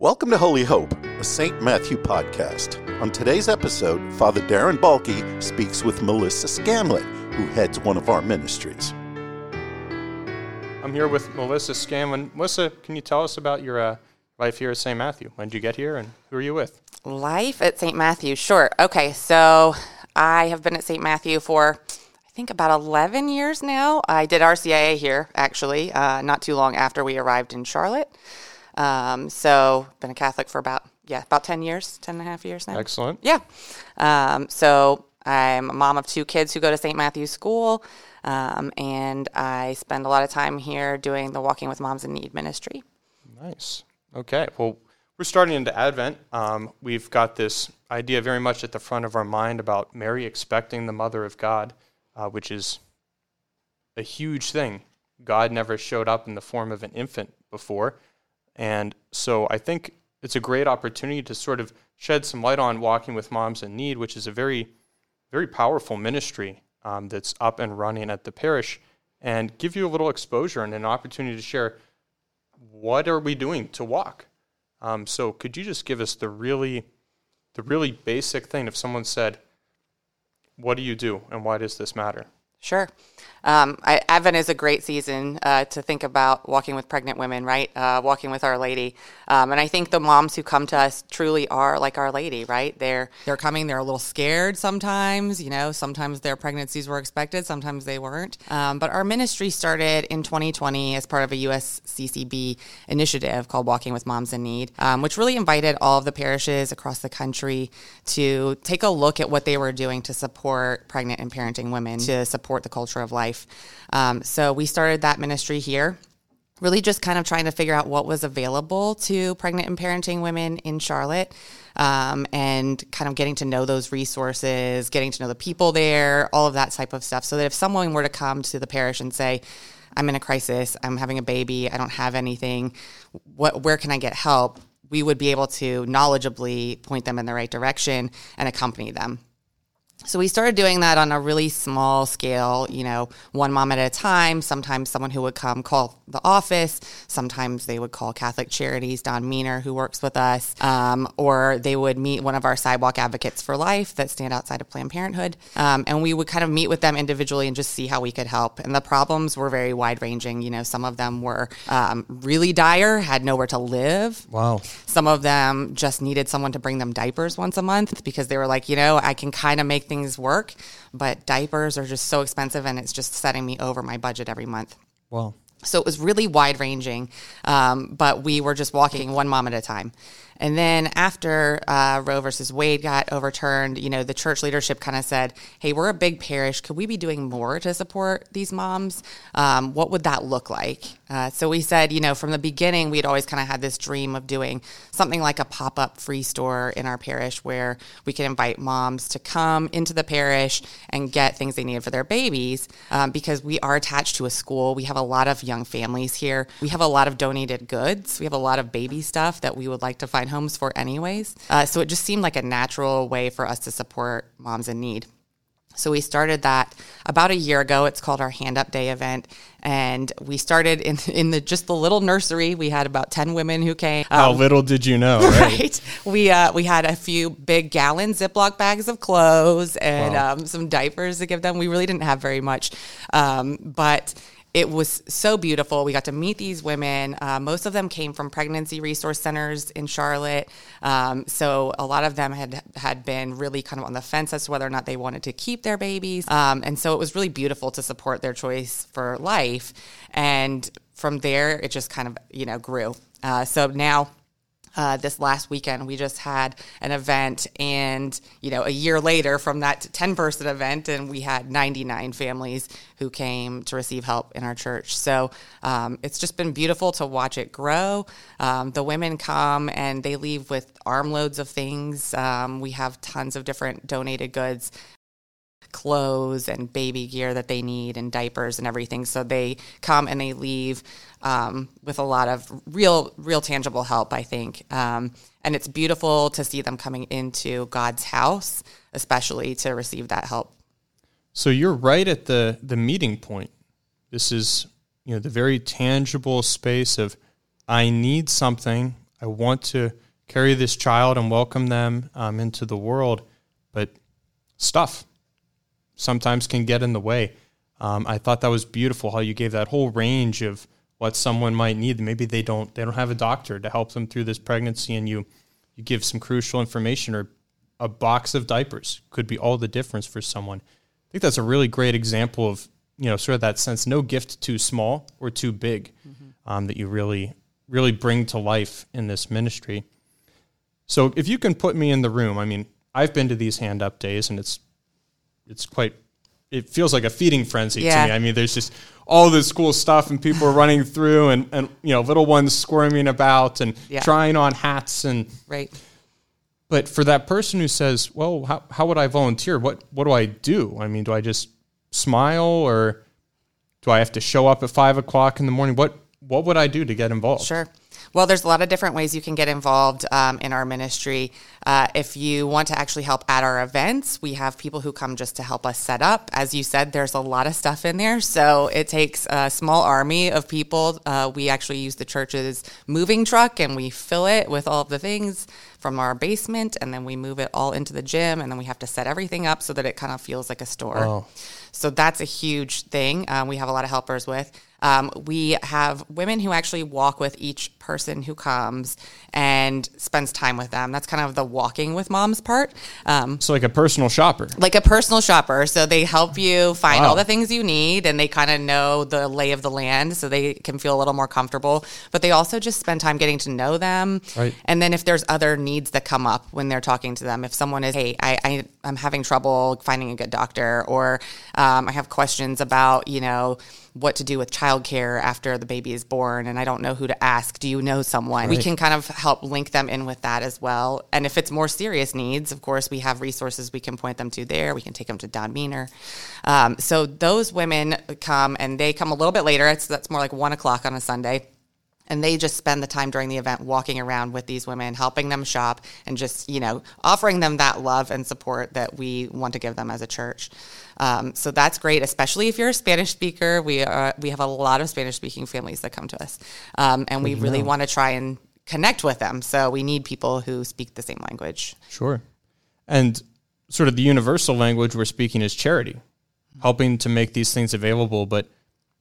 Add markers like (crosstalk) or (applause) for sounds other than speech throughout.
Welcome to Holy Hope, a St. Matthew podcast. On today's episode, Father Darren Blakey speaks with Melissa Scanlan, who heads one of our ministries. I'm here with Melissa Scanlan. Melissa, can you tell us about your uh, life here at St. Matthew? When did you get here and who are you with? Life at St. Matthew, sure. Okay, so I have been at St. Matthew for I think about 11 years now. I did RCIA here, actually, uh, not too long after we arrived in Charlotte. Um, so, been a Catholic for about, yeah, about 10 years, 10 and a half years now. Excellent. Yeah. Um, so, I'm a mom of two kids who go to St. Matthew's School, um, and I spend a lot of time here doing the Walking with Moms in Need ministry. Nice. Okay. Well, we're starting into Advent. Um, we've got this idea very much at the front of our mind about Mary expecting the Mother of God, uh, which is a huge thing. God never showed up in the form of an infant before. And so I think it's a great opportunity to sort of shed some light on Walking with Moms in Need, which is a very, very powerful ministry um, that's up and running at the parish, and give you a little exposure and an opportunity to share what are we doing to walk. Um, so could you just give us the really, the really basic thing? If someone said, "What do you do, and why does this matter?" Sure. Um, I, Advent is a great season uh, to think about walking with pregnant women, right? Uh, walking with Our Lady, um, and I think the moms who come to us truly are like Our Lady, right? They're they're coming. They're a little scared sometimes. You know, sometimes their pregnancies were expected, sometimes they weren't. Um, but our ministry started in 2020 as part of a USCCB initiative called Walking with Moms in Need, um, which really invited all of the parishes across the country to take a look at what they were doing to support pregnant and parenting women, to support the culture of life. Um, so we started that ministry here really just kind of trying to figure out what was available to pregnant and parenting women in Charlotte. Um, and kind of getting to know those resources, getting to know the people there, all of that type of stuff. So that if someone were to come to the parish and say, I'm in a crisis, I'm having a baby, I don't have anything, what, where can I get help? We would be able to knowledgeably point them in the right direction and accompany them. So we started doing that on a really small scale, you know, one mom at a time. Sometimes someone who would come call the office. Sometimes they would call Catholic Charities, Don Meaner, who works with us, um, or they would meet one of our sidewalk advocates for life that stand outside of Planned Parenthood. Um, and we would kind of meet with them individually and just see how we could help. And the problems were very wide ranging. You know, some of them were um, really dire, had nowhere to live. Wow. Some of them just needed someone to bring them diapers once a month because they were like, you know, I can kind of make things work, but diapers are just so expensive and it's just setting me over my budget every month. Wow. So it was really wide ranging, um, but we were just walking one mom at a time. And then after uh, Roe versus Wade got overturned, you know, the church leadership kind of said, "Hey, we're a big parish. Could we be doing more to support these moms? Um, what would that look like?" Uh, so we said, you know, from the beginning, we had always kind of had this dream of doing something like a pop-up free store in our parish where we could invite moms to come into the parish and get things they needed for their babies, um, because we are attached to a school. We have a lot of young families here. We have a lot of donated goods. We have a lot of baby stuff that we would like to find homes for anyways. Uh, so it just seemed like a natural way for us to support moms in need. So we started that about a year ago. It's called our Hand Up Day event, and we started in (laughs) in the just the little nursery. We had about ten women who came. How little did you know, (laughs) right? Right. We uh, we had a few big gallon Ziploc bags of clothes and Wow. um, some diapers to give them. We really didn't have very much, um, but it was so beautiful. We got to meet these women. Uh, most of them came from pregnancy resource centers in Charlotte, um, so a lot of them had had been really kind of on the fence as to whether or not they wanted to keep their babies. Um, and so it was really beautiful to support their choice for life. And from there, it just kind of you know grew. Uh, so now uh, this last weekend. We just had an event and you know a year later from that 10 person event and we had 99 families who came to receive help in our church. So um, it's just been beautiful to watch it grow. Um, the women come and they leave with armloads of things. Um, we have tons of different donated goods clothes and baby gear that they need and diapers and everything. So they come and they leave um, with a lot of real, real tangible help, I think. Um, and it's beautiful to see them coming into God's house, especially to receive that help. So you're right at the the meeting point. This is you know the very tangible space of I need something. I want to carry this child and welcome them um, into the world, but stuff sometimes can get in the way. Um, I thought that was beautiful how you gave that whole range of what someone might need. Maybe they don't they don't have a doctor to help them through this pregnancy, and you you give some crucial information or a box of diapers could be all the difference for someone. I think that's a really great example of you know sort of that sense no gift too small or too big mm-hmm. um, that you really really bring to life in this ministry. So if you can put me in the room, I mean, I've been to these hand up days and it's it's quite it feels like a feeding frenzy yeah. to me. I mean, there's just all this cool stuff and people are running through and, and you know, little ones squirming about and yeah. trying on hats and right. But for that person who says, "Well, how, how would I volunteer? What what do I do? I mean, do I just smile or do I have to show up at five o'clock in the morning? What what would I do to get involved?" Sure. Well, there's a lot of different ways you can get involved um, in our ministry. Uh, if you want to actually help at our events, we have people who come just to help us set up. As you said, there's a lot of stuff in there, so it takes a small army of people. Uh, we actually use the church's moving truck and we fill it with all of the things from our basement, and then we move it all into the gym, and then we have to set everything up so that it kind of feels like a store. Oh. So that's a huge thing. Um, we have a lot of helpers with. Um, we have women who actually walk with each person who comes and spends time with them. That's kind of the walking with moms part. Um, so, like a personal shopper. Like a personal shopper. So, they help you find wow. all the things you need and they kind of know the lay of the land so they can feel a little more comfortable. But they also just spend time getting to know them. Right. And then, if there's other needs that come up when they're talking to them, if someone is, hey, I, I, am having trouble finding a good doctor, or um, I have questions about, you know, what to do with childcare after the baby is born and I don't know who to ask. Do you know someone? Right. We can kind of help link them in with that as well. And if it's more serious needs, of course, we have resources we can point them to there. We can take them to Don Meaner. Um, so those women come and they come a little bit later. It's, that's more like one o'clock on a Sunday and they just spend the time during the event walking around with these women helping them shop and just you know offering them that love and support that we want to give them as a church um, so that's great, especially if you're a Spanish speaker. We are, we have a lot of Spanish speaking families that come to us, um, and we really want to try and connect with them. So we need people who speak the same language. Sure, and sort of the universal language we're speaking is charity, helping to make these things available. But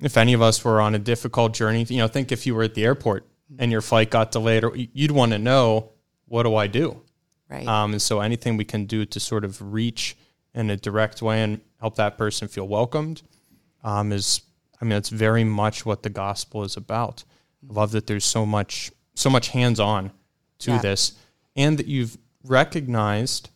if any of us were on a difficult journey, you know, think if you were at the airport and your flight got delayed, or you'd want to know, what do I do? Right. Um, and so anything we can do to sort of reach in a direct way and help that person feel welcomed um, is I mean it's very much what the gospel is about. I love that there's so much so much hands on to yeah. this and that you've recognized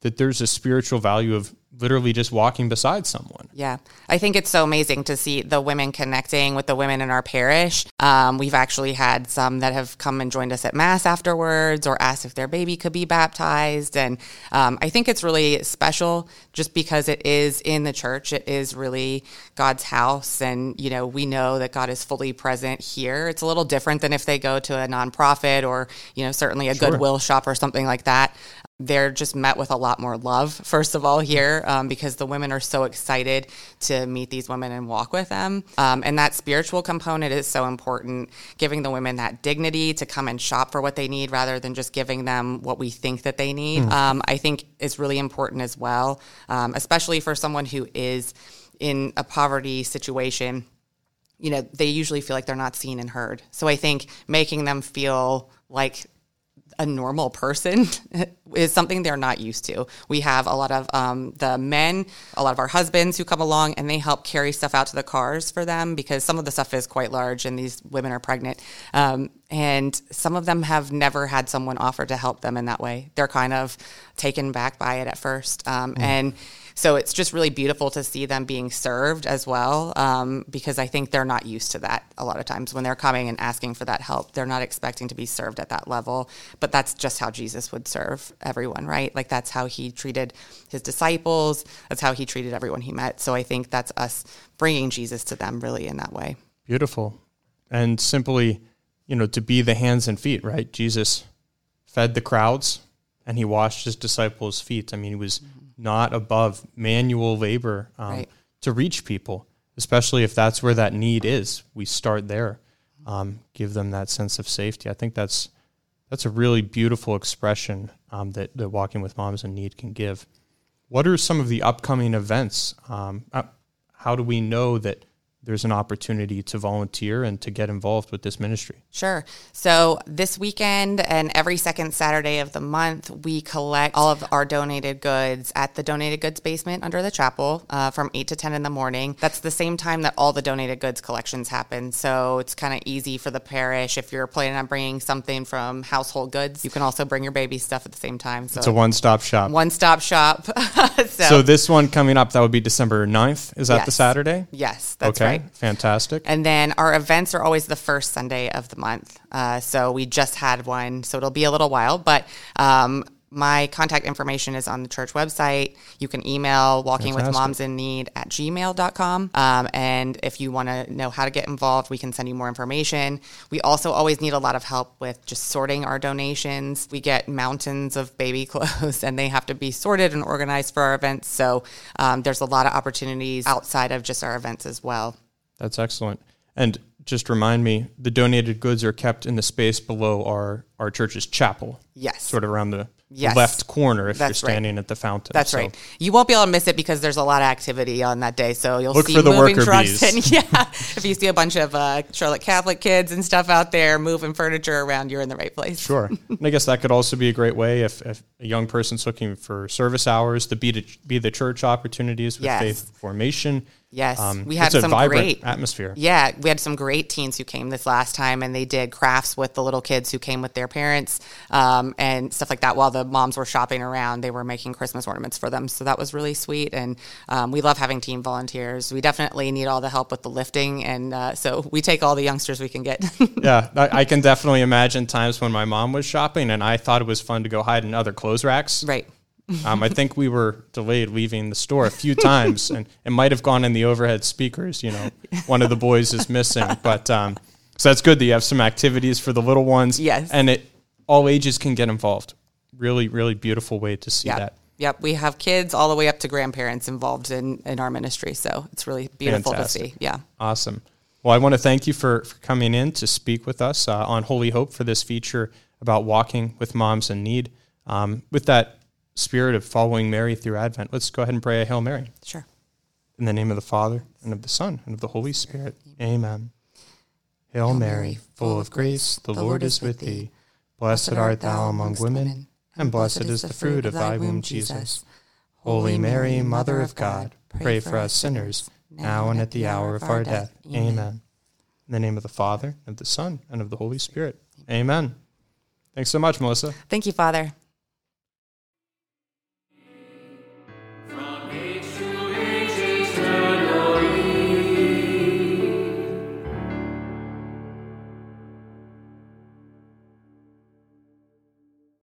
that there's a spiritual value of literally just walking beside someone. Yeah. I think it's so amazing to see the women connecting with the women in our parish. Um, we've actually had some that have come and joined us at Mass afterwards or asked if their baby could be baptized. And um, I think it's really special just because it is in the church. It is really God's house. And, you know, we know that God is fully present here. It's a little different than if they go to a nonprofit or, you know, certainly a sure. Goodwill shop or something like that they're just met with a lot more love, first of all, here, um, because the women are so excited to meet these women and walk with them. Um, and that spiritual component is so important, giving the women that dignity to come and shop for what they need rather than just giving them what we think that they need, mm. um, I think is really important as well, um, especially for someone who is in a poverty situation. You know, they usually feel like they're not seen and heard. So I think making them feel like a normal person (laughs) is something they're not used to. We have a lot of um, the men, a lot of our husbands who come along and they help carry stuff out to the cars for them because some of the stuff is quite large and these women are pregnant. Um, and some of them have never had someone offer to help them in that way. They're kind of taken back by it at first. Um, mm. And so it's just really beautiful to see them being served as well, um, because I think they're not used to that a lot of times when they're coming and asking for that help. They're not expecting to be served at that level, but that's just how Jesus would serve everyone, right? Like that's how he treated his disciples. That's how he treated everyone he met. So I think that's us bringing Jesus to them really in that way. Beautiful. And simply, you know, to be the hands and feet, right? Jesus fed the crowds and he washed his disciples' feet. I mean, he was mm-hmm not above manual labor um, right. to reach people, especially if that's where that need is. We start there, um, give them that sense of safety. I think that's that's a really beautiful expression um, that, that Walking with Moms in Need can give. What are some of the upcoming events? Um, uh, how do we know that there's an opportunity to volunteer and to get involved with this ministry. Sure. So this weekend and every second Saturday of the month, we collect all of our donated goods at the donated goods basement under the chapel uh, from 8 to 10 in the morning. That's the same time that all the donated goods collections happen. So it's kind of easy for the parish. If you're planning on bringing something from household goods, you can also bring your baby stuff at the same time. So it's a one stop shop. One stop shop. (laughs) so, so, this one coming up, that would be December 9th. Is that yes. the Saturday? Yes, that's okay. right. Fantastic. And then our events are always the first Sunday of the month. Uh, so we just had one, so it'll be a little while, but um, my contact information is on the church website. You can email walking with moms in need at gmail.com. Um, and if you want to know how to get involved, we can send you more information. We also always need a lot of help with just sorting our donations. We get mountains of baby (laughs) clothes and they have to be sorted and organized for our events. So um, there's a lot of opportunities outside of just our events as well. That's excellent. And just remind me, the donated goods are kept in the space below our, our church's chapel. Yes. Sort of around the yes. left corner if That's you're standing right. at the fountain. That's so. right. You won't be able to miss it because there's a lot of activity on that day. So you'll Look see the moving trucks. Bees. And (laughs) yeah, if you see a bunch of uh, Charlotte Catholic kids and stuff out there moving furniture around, you're in the right place. Sure. (laughs) and I guess that could also be a great way if, if a young person's looking for service hours, to be, to, be the church opportunities with yes. faith formation Yes, um, we had some great atmosphere. Yeah, we had some great teens who came this last time, and they did crafts with the little kids who came with their parents um, and stuff like that. While the moms were shopping around, they were making Christmas ornaments for them. So that was really sweet, and um, we love having team volunteers. We definitely need all the help with the lifting, and uh, so we take all the youngsters we can get. (laughs) yeah, I, I can definitely imagine times when my mom was shopping, and I thought it was fun to go hide in other clothes racks. Right um, I think we were delayed leaving the store a few times, and it might have gone in the overhead speakers. You know, one of the boys is missing, but um, so that's good that you have some activities for the little ones. Yes, and it all ages can get involved. Really, really beautiful way to see yep. that. Yep, we have kids all the way up to grandparents involved in in our ministry, so it's really beautiful Fantastic. to see. Yeah, awesome. Well, I want to thank you for, for coming in to speak with us uh, on Holy Hope for this feature about walking with moms in need. Um, with that spirit of following Mary through Advent, let's go ahead and pray a Hail Mary. Sure. In the name of the Father, and of the Son, and of the Holy Spirit. Amen. Hail, Hail Mary, full of grace, the Lord is with thee. Blessed art thou among women, and blessed is the fruit of thy womb, Jesus. Holy Mary, Mother of God, pray for us sinners, now and at the hour of our death. Amen. In the name of the Father, and of the Son, and of the Holy Spirit. Amen. Thanks so much, Melissa. Thank you, Father.